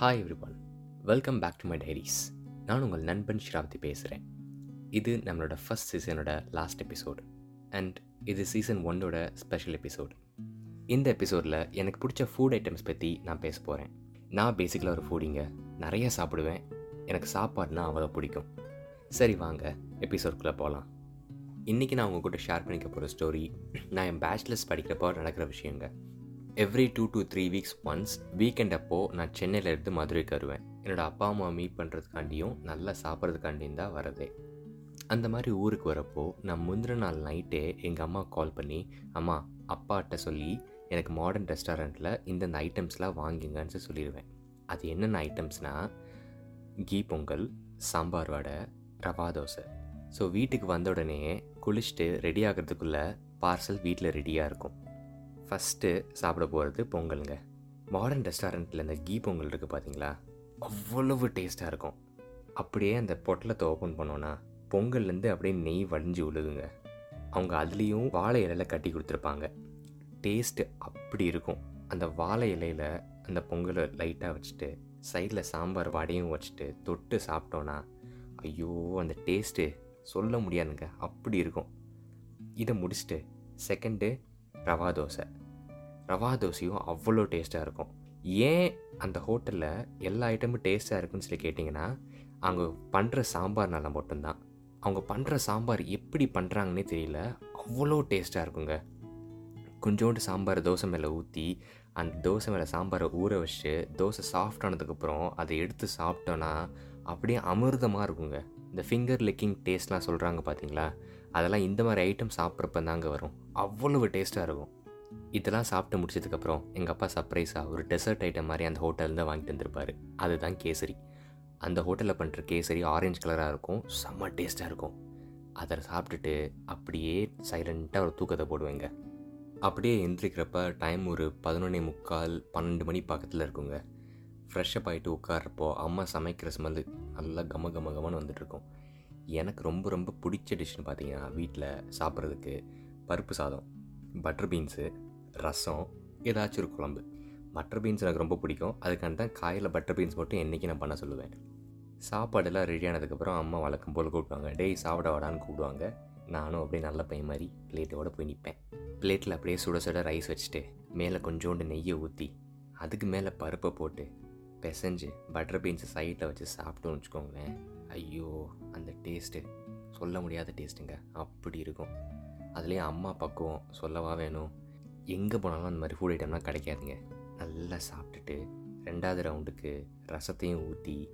Hi everyone welcome back to my diaries நான் உங்கள் நண்பன் ஷிராவதி பேசுகிறேன் இது நம்மளோட ஃபஸ்ட் சீசனோட லாஸ்ட் எபிசோடு அண்ட் இது சீசன் ஒன்னோட ஸ்பெஷல் எபிசோடு இந்த எபிசோடில் எனக்கு பிடிச்ச ஃபுட் ஐட்டம்ஸ் பற்றி நான் பேச போகிறேன் நான் பேசிக்கலாக ஒரு ஃபுடிங்க நிறைய சாப்பிடுவேன். எனக்கு சாப்பாடுனா அவ்வளோ பிடிக்கும். சரி வாங்க எபிசோட்குள்ளே போகலாம் இன்றைக்கி நான் உங்கள் கூட ஷேர் பண்ணிக்க போகிற ஸ்டோரி நான் என் பேச்சுலர்ஸ் படிக்கிறப்போ நடக்கிற விஷயங்க. Every two to three weeks once weekend அப்போ நான் சென்னையில் இருந்து மதுரைக்கு வருவேன். என்னோட அப்பா அம்மா மீட் பண்ணுறதுக்காண்டியும் நல்லா சாப்பிட்றதுக்காண்டியும் தான் வரதே அந்த மாதிரி ஊருக்கு வரப்போ நான் முந்தின நாள் நைட்டே எங்கள் அம்மா கால் பண்ணி அம்மா அப்பாட்ட சொல்லி எனக்கு மாடர்ன் ரெஸ்டாரண்ட்டில் இந்தந்த ஐட்டம்ஸ்லாம் வாங்கிங்கன்னு சொல்லிடுவேன் அது என்னென்ன ஐட்டம்ஸ்னால் கீ பொங்கல் சாம்பார் வடை ரவா தோசை. ஸோ வீட்டுக்கு வந்த உடனே குளிச்சுட்டு ரெடி ஆகிறதுக்குள்ளே பார்சல் வீட்டில் ரெடியாக இருக்கும். ஃபஸ்ட்டு சாப்பிட போகிறது பொங்கலுங்க. மாடர்ன் ரெஸ்டாரண்ட்டில் இந்த கீ பொங்கல் இருக்குது பார்த்தீங்களா? அவ்வளவு டேஸ்ட்டாக இருக்கும். அப்படியே அந்த பொட்டலத்தை ஓப்பன் பண்ணோன்னா பொங்கல்லேருந்து அப்படியே நெய் வடிஞ்சு விழுதுங்க. அவங்க அதுலேயும் வாழை இலையில கட்டி கொடுத்துருப்பாங்க. டேஸ்ட்டு அப்படி இருக்கும். அந்த வாழை இலையில் அந்த பொங்கலை லைட்டாக வச்சுட்டு சைடில் சாம்பார் வடையும் வச்சுட்டு தொட்டு சாப்பிட்டோன்னா ஐயோ அந்த டேஸ்ட்டு சொல்ல முடியாதுங்க. அப்படி இருக்கும். இதை முடிச்சுட்டு செகண்டு ரவா தோசை. ரவா தோசையும் அவ்வளோ டேஸ்ட்டாக இருக்கும். ஏன் அந்த ஹோட்டலில் எல்லா ஐட்டமும் டேஸ்ட்டாக இருக்குன்னு சொல்லி கேட்டிங்கன்னா அவங்க பண்ணுற சாம்பார்னால மட்டும்தான். அவங்க பண்ணுற சாம்பார் எப்படி பண்ணுறாங்கன்னே தெரியல. அவ்வளோ டேஸ்ட்டாக இருக்குங்க. கொஞ்சோண்டு சாம்பார் தோசை மேலே ஊற்றி அந்த தோசை மேலே சாம்பாரை ஊற வச்சு தோசை சாஃப்ட் ஆனதுக்கப்புறம் அதை எடுத்து சாப்பிட்டோன்னா அப்படியே அமிர்தமாக இருக்குங்க. இந்த ஃபிங்கர் லிக்கிங் டேஸ்ட்லாம் சொல்கிறாங்க பார்த்தீங்களா அதெல்லாம் இந்த மாதிரி ஐட்டம் சாப்பிட்றப்ப தாங்க வரும். அவ்வளவு டேஸ்ட்டாக இருக்கும். இதெல்லாம் சாப்பிட்டு முடிச்சதுக்கப்புறம் எங்கள் அப்பா சர்ப்ரைஸாக ஒரு டெசர்ட் ஐட்டம் மாதிரி அந்த ஹோட்டல்தான் வாங்கிட்டு வந்திருப்பார். அதுதான் கேசரி. அந்த ஹோட்டலில் பண்ணுற கேசரி ஆரஞ்சு கலராக இருக்கும். செம்ம டேஸ்ட்டாக இருக்கும். அதை சாப்பிட்டுட்டு அப்படியே சைலண்ட்டாக ஒரு தூக்கத்தை போடுவேங்க. அப்படியே எந்திரிக்கிறப்ப டைம் ஒரு பதினொன்னே முக்கால் பன்னெண்டு மணி பக்கத்தில் இருக்குங்க. ஃப்ரெஷ்ஷப் ஆகிட்டு உட்கார்றப்போ அம்மா சமைக்கிற ஸ்மெல்லு நல்லா கம கம கமன்னு வந்துட்டுருக்கும் எனக்கு ரொம்ப ரொம்ப பிடிச்ச டிஷ்னு பார்த்தீங்கன்னா வீட்டில் சாப்பிட்றதுக்கு பருப்பு சாதம் பட்டர் பீன்ஸு ரசம் ஏதாச்சும் ஒரு குழம்பு. பட்டர் பீன்ஸ் எனக்கு ரொம்ப பிடிக்கும். அதுக்காண்டி தான் காயில் பட்டர் பீன்ஸ் மட்டும் என்றைக்கு நான் பண்ண சொல்லுவேன். சாப்பாடெல்லாம் ரெடி ஆனதுக்கப்புறம் அம்மா வழக்கம் போல் கூப்பிடுவாங்க. டேய் சாப்பிட வாடான்னு கூப்பிடுவாங்க. நானும் அப்படியே நல்ல பையன் மாதிரி பிளேட்டோட போய் நிற்பேன் பிளேட்டில் அப்படியே சுட சுட ரைஸ் வச்சுட்டு மேலே கொஞ்சோண்டு நெய்யை ஊற்றி அதுக்கு மேலே பருப்பை போட்டு பிசைஞ்சு பட்டர் பீன்ஸை சைடில் வச்சு சாப்பிட்டோன்னு வச்சுக்கோங்களேன் ஐயோ அந்த டேஸ்ட்டு. சொல்ல முடியாத டேஸ்ட்டுங்க. அப்படி இருக்கும். அதுலேயும் அம்மா பக்குவம் சொல்லவா வேணும்? எங்கே போனாலும் அந்த மாதிரி ஃபுட் ஐட்டம்லாம் கிடைக்காதுங்க. நல்லா சாப்பிட்டுட்டு ரெண்டாவது ரவுண்டுக்கு ரசத்தையும் ஊற்றி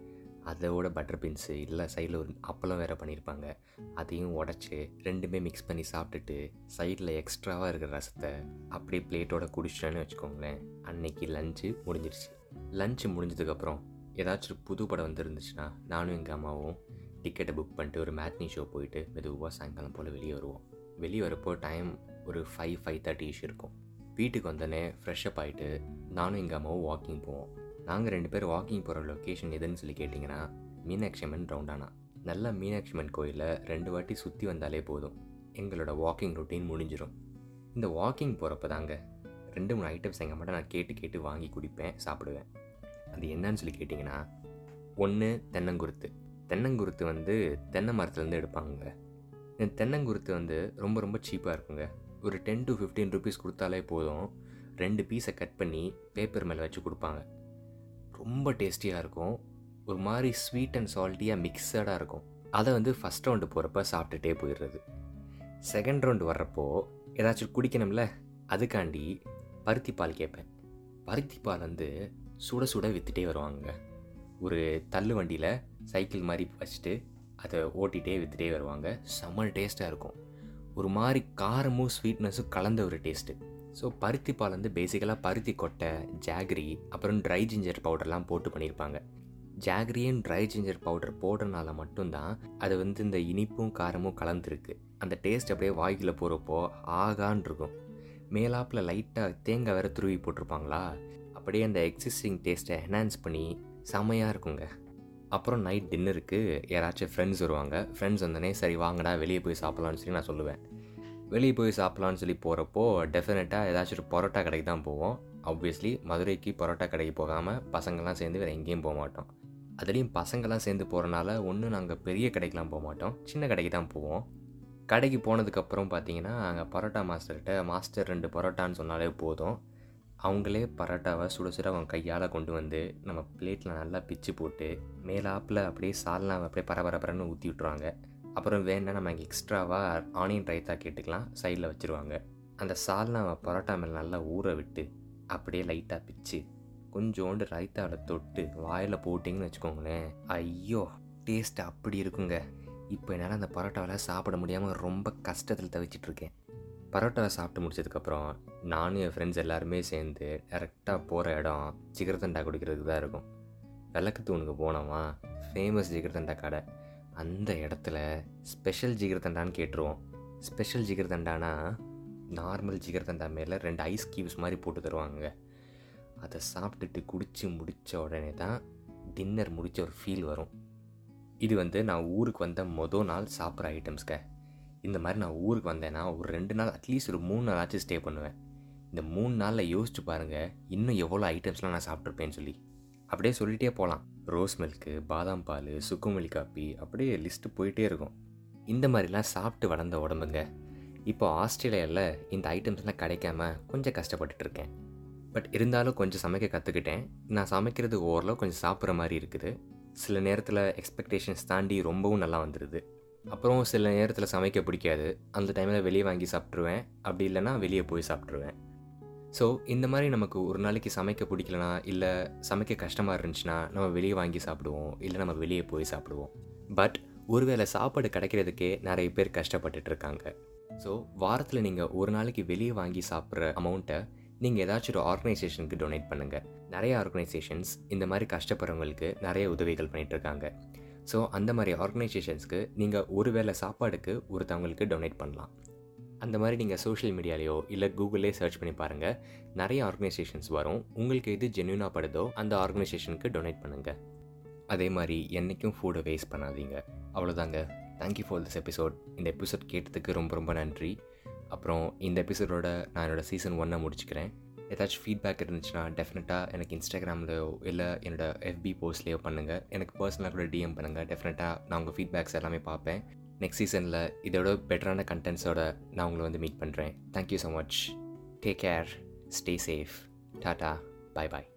அதோட பட்டர் பீன்ஸு இல்லை சைடில் ஒரு அப்பளம் வேறு பண்ணியிருப்பாங்க அதையும் உடச்சி ரெண்டுமே மிக்ஸ் பண்ணி சாப்பிட்டுட்டு சைடில் எக்ஸ்ட்ராவாக இருக்கிற ரசத்தை அப்படியே பிளேட்டோட குடிச்சிட்டேன்னு வச்சுக்கோங்களேன். அன்னைக்கு லஞ்சு முடிஞ்சிருச்சு. லஞ்சு முடிஞ்சதுக்கப்புறம் ஏதாச்சும் ஒரு புது படம் வந்துருந்துச்சுன்னா நானும் எங்கள் அம்மாவும் டிக்கெட்டை புக் பண்ணிட்டு ஒரு மேட்னி ஷோ போயிட்டு மெதுவாக சாயங்காலம் போல் வெளியே வருவோம். வெளியே வரப்போ டைம் ஒரு ஃபைவ் ஃபைவ் தேர்ட்டிஷ் இருக்கும். வீட்டுக்கு வந்தோடனே ஃப்ரெஷ்அப் ஆகிட்டு நானும் எங்கள் அம்மாவும் வாக்கிங் போவோம். நாங்கள் ரெண்டு பேரும் வாக்கிங் போகிற லொக்கேஷன் எதுன்னு சொல்லி கேட்டிங்கன்னா மீனாட்சி அம்மன் ரவுண்டானா நல்லா மீனாட்சி அம்மன் கோயிலில் ரெண்டு வாட்டி சுற்றி வந்தாலே போதும். எங்களோட வாக்கிங் ரொட்டீன் முடிஞ்சிடும் இந்த வாக்கிங் போகிறப்ப தாங்க ரெண்டு மூணு ஐட்டம்ஸ் எங்கள் மட்டும் நான் கேட்டு கேட்டு வாங்கி குடிப்பேன் சாப்பிடுவேன். அது என்னன்னு சொல்லி கேட்டிங்கன்னா ஒன்று தென்னங்குருத்து. தென்னங்குருத்து வந்து தென்னை மரத்துலேருந்து எடுப்பாங்க இந்த தென்னங்குருத்து வந்து ரொம்ப ரொம்ப சீப்பாக இருக்குங்க. ஒரு டென் டு ஃபிஃப்டீன் ருபீஸ் கொடுத்தாலே போதும். ரெண்டு பீஸை கட் பண்ணி பேப்பர் மேலே வச்சு கொடுப்பாங்க. ரொம்ப டேஸ்டியாக இருக்கும். ஒரு மாதிரி ஸ்வீட் அண்ட் சால்ட்டியாக மிக்சடாக இருக்கும். அதை வந்து ஃபஸ்ட் ரவுண்டு போகிறப்ப சாப்பிட்டுட்டே போயிடுறது. செகண்ட் ரவுண்டு வர்றப்போ ஏதாச்சும் குடிக்கணும்ல? அதுக்காண்டி பருத்தி பால் கேட்பேன். பருத்தி பால் வந்து சுட சுட விற்றுட்டே வருவாங்க ஒரு தள்ளு வண்டியில் சைக்கிள் மாதிரி வச்சுட்டு அதை ஓட்டிகிட்டே விற்றுட்டே வருவாங்க. செம்ம டேஸ்ட்டாக இருக்கும். ஒரு மாதிரி காரமும் ஸ்வீட்னஸும் கலந்த ஒரு டேஸ்ட்டு ஸோ பருத்தி பால் வந்து பேசிக்கலாக பருத்தி கொட்டை ஜாகரி அப்புறம் ட்ரை ஜிஞ்சர் பவுடர்லாம் போட்டு பண்ணியிருப்பாங்க. ஜாகரியும் ட்ரை ஜிஞ்சர் பவுடர் போடுறனால மட்டும்தான் அது வந்து இந்த இனிப்பும் காரமும் கலந்துருக்கு. அந்த டேஸ்ட் அப்படியே வாய்க்குள்ளே போகிறப்போ ஆகான் இருக்கும் மேலாப்பில் லைட்டாக தேங்காய் வேறு துருவி போட்டிருப்பாங்களா? அப்படியே அந்த எக்ஸிஸ்டிங் டேஸ்ட்டை என்ஹான்ஸ் பண்ணி செமையாக இருக்குங்க. அப்புறம் நைட் டின்னருக்கு யாராச்சும் ஃப்ரெண்ட்ஸ் வருவாங்க. ஃப்ரெண்ட்ஸ் வந்தோடனே சரி வாங்கடா வெளியே போய் சாப்பிட்லான்னு சொல்லி நான் சொல்லுவேன். வெளியே போய் சாப்பிட்லான்னு சொல்லி போகிறப்போ டெஃபினட்டாக ஏதாச்சும் ஒரு பரோட்டா கடைக்கு தான் போவோம். ஆப்வியஸ்லி மதுரைக்கு பரோட்டா கடைக்கு போகாமல் பசங்கள்லாம் சேர்ந்து வேறு எங்கேயும் போக மாட்டோம். அதுலேயும் பசங்கள்லாம் சேர்ந்து போகிறனால ஒன்றும் நாங்கள் பெரிய கடைக்கெலாம் போக மாட்டோம். சின்ன கடைக்கு தான் போவோம். கடைக்கு போனதுக்கப்புறம் பார்த்தீங்கன்னா அங்கே பரோட்டா மாஸ்டர்கிட்ட மாஸ்டர் ரெண்டு பரோட்டான்னு சொன்னாலே போதும். அவங்களே பரோட்டாவை சுட சுட அவங்க கையால் கொண்டு வந்து நம்ம பிளேட்டில் நல்லா பிச்சு போட்டு மேலாப்பில் அப்படியே சால்னா அப்படியே பரபரப்பரன்னு ஊற்றி விட்ருவாங்க அப்புறம் வேணா நம்ம எக்ஸ்ட்ராவாக ஆனியன் ரைத்தா கேட்டுக்கலாம் சைடில் வச்சுருவாங்க. அந்த சால்னாவை பரோட்டா மேலே நல்லா ஊற விட்டு அப்படியே லைட்டாக பிச்சு கொஞ்சோண்டு ரைத்தாவில் தொட்டு வாயில் போட்டிங்கன்னு வச்சுக்கோங்களேன் ஐயோ டேஸ்ட் அப்படி இருக்குங்க. இப்போ என்னால் அந்த பரோட்டாவில் சாப்பிட முடியாமல் ரொம்ப கஷ்டத்தில் தவிச்சிட்ருக்கேன் பரோட்டாவை சாப்பிட்டு முடிச்சதுக்கப்புறம் நானும் என் ஃப்ரெண்ட்ஸ் எல்லாருமே சேர்ந்து டேரெக்டாக போகிற இடம் ஜிகர்தண்டா குடிக்கிறதுக்கு தான் இருக்கும். விளக்கு தூணுக்கு போனோமா? ஃபேமஸ் ஜிகர்தண்டா கடை. அந்த இடத்துல ஸ்பெஷல் ஜிகர்தண்டான்னு கேட்டுருவோம். ஸ்பெஷல் ஜிகர்தண்டானா நார்மல் ஜிகர்தண்டா மேலே ரெண்டு ஐஸ் கியூப்ஸ் மாதிரி போட்டு தருவாங்க. அதை சாப்பிட்டுட்டு குடித்து முடித்த உடனே தான் டின்னர் முடித்த ஒரு ஃபீல் வரும். இது வந்து நான் ஊருக்கு வந்த மொதல் நாள் சாப்பிட்ற ஐட்டம்ஸ்க்க இந்த மாதிரி நான் ஊருக்கு வந்தேன்னா ஒரு ரெண்டு நாள் அட்லீஸ்ட் ஒரு மூணு நாள் ஆச்சு ஸ்டே பண்ணுவேன். இந்த மூணு நாளில் யோசிச்சு பாருங்கள் இன்னும் எவ்வளோ ஐட்டம்ஸ்லாம் நான் சாப்பிட்ருப்பேன்னு சொல்லி. அப்படியே சொல்லிகிட்டே போகலாம் ரோஸ் மில்க்கு பாதாம் பால் சுக்குமல்லி காப்பி அப்படியே லிஸ்ட்டு போயிட்டே இருக்கும். இந்த மாதிரிலாம் சாப்பிட்டு வளர்ந்த உடம்புங்க. இப்போ ஆஸ்திரேலியாவில் இந்த ஐட்டம்ஸ்லாம் கிடைக்காம கொஞ்சம் கஷ்டப்பட்டுட்டு இருக்கேன். பட் இருந்தாலும் கொஞ்சம் சமைக்க கற்றுக்கிட்டேன் நான் சமைக்கிறது ஓரளவு கொஞ்சம் சாப்பிட்ற மாதிரி இருக்குது. சில நேரத்தில் எக்ஸ்பெக்டேஷன்ஸ் தாண்டி ரொம்பவும் நல்லா வந்துடுது அப்புறம் சில நேரத்தில் சமைக்க பிடிக்காது. அந்த டைமில் வெளியே வாங்கி சாப்பிட்ருவேன் அப்படி இல்லைன்னா வெளியே போய் சாப்பிட்ருவேன் ஸோ இந்த மாதிரி நமக்கு ஒரு நாளைக்கு சமைக்க பிடிக்கலனா இல்லை சமைக்க கஷ்டமாக இருந்துச்சுன்னா நம்ம வெளியே வாங்கி சாப்பிடுவோம். இல்லை நம்ம வெளியே போய் சாப்பிடுவோம். பட் ஒருவேளை சாப்பாடு கிடைக்கிறதுக்கே நிறைய பேர் கஷ்டப்பட்டுட்டு இருக்காங்க. ஸோ வாரத்தில் நீங்கள் ஒரு நாளைக்கு வெளியே வாங்கி சாப்பிட்ற அமௌண்ட்டை நீங்கள் ஏதாச்சும் ஒரு ஆர்கனைசேஷனுக்கு டொனேட் பண்ணுங்கள் நிறைய ஆர்கனைசேஷன்ஸ் இந்த மாதிரி கஷ்டப்படுறவங்களுக்கு நிறைய உதவிகள் பண்ணிகிட்ருக்காங்க ஸோ அந்த மாதிரி ஆர்கனைசேஷன்ஸ்க்கு நீங்கள் ஒரு வேளை சாப்பாடுக்கு ஒருத்தவங்களுக்கு டொனேட் பண்ணலாம். அந்த மாதிரி நீங்கள் சோஷியல் மீடியாலேயோ இல்லை கூகுளே சர்ச் பண்ணி பாருங்கள் நிறைய ஆர்கனைசேஷன்ஸ் வரும். உங்களுக்கு எது ஜென்யூனாக படுதோ அந்த ஆர்கனைசேஷனுக்கு டொனேட் பண்ணுங்கள் அதே மாதிரி என்றைக்கும் ஃபுட்டை வேஸ்ட் பண்ணாதீங்க. அவ்வளோதாங்க thank you for this episode இந்த எபிசோட் கேட்டதுக்கு ரொம்ப ரொம்ப நன்றி. அப்புறம் இந்த எபிசோடோட நான் என்னோடய சீசன் ஒன்னை முடிச்சுக்கிறேன். ஏதாச்சும் ஃபீட்பேக் இருந்துச்சுன்னா டெஃபினட்டாக எனக்கு இன்ஸ்டாகிராம்லையோ இல்லை என்னோட எஃபி போஸ்ட்லேயோ பண்ணுங்கள் எனக்கு பர்சனலாக கூட டிஎம் பண்ணுங்கள் டெஃபினட்டாக நான் உங்கள் ஃபீட்பேக்ஸ் எல்லாமே பார்ப்பேன். நெக்ஸ்ட் சீசனில் இதோட பெட்டரான கண்டென்ட்ஸோட நான் உங்களை வந்து மீட் பண்ணுறேன் thank you so much take care stay safe tata bye bye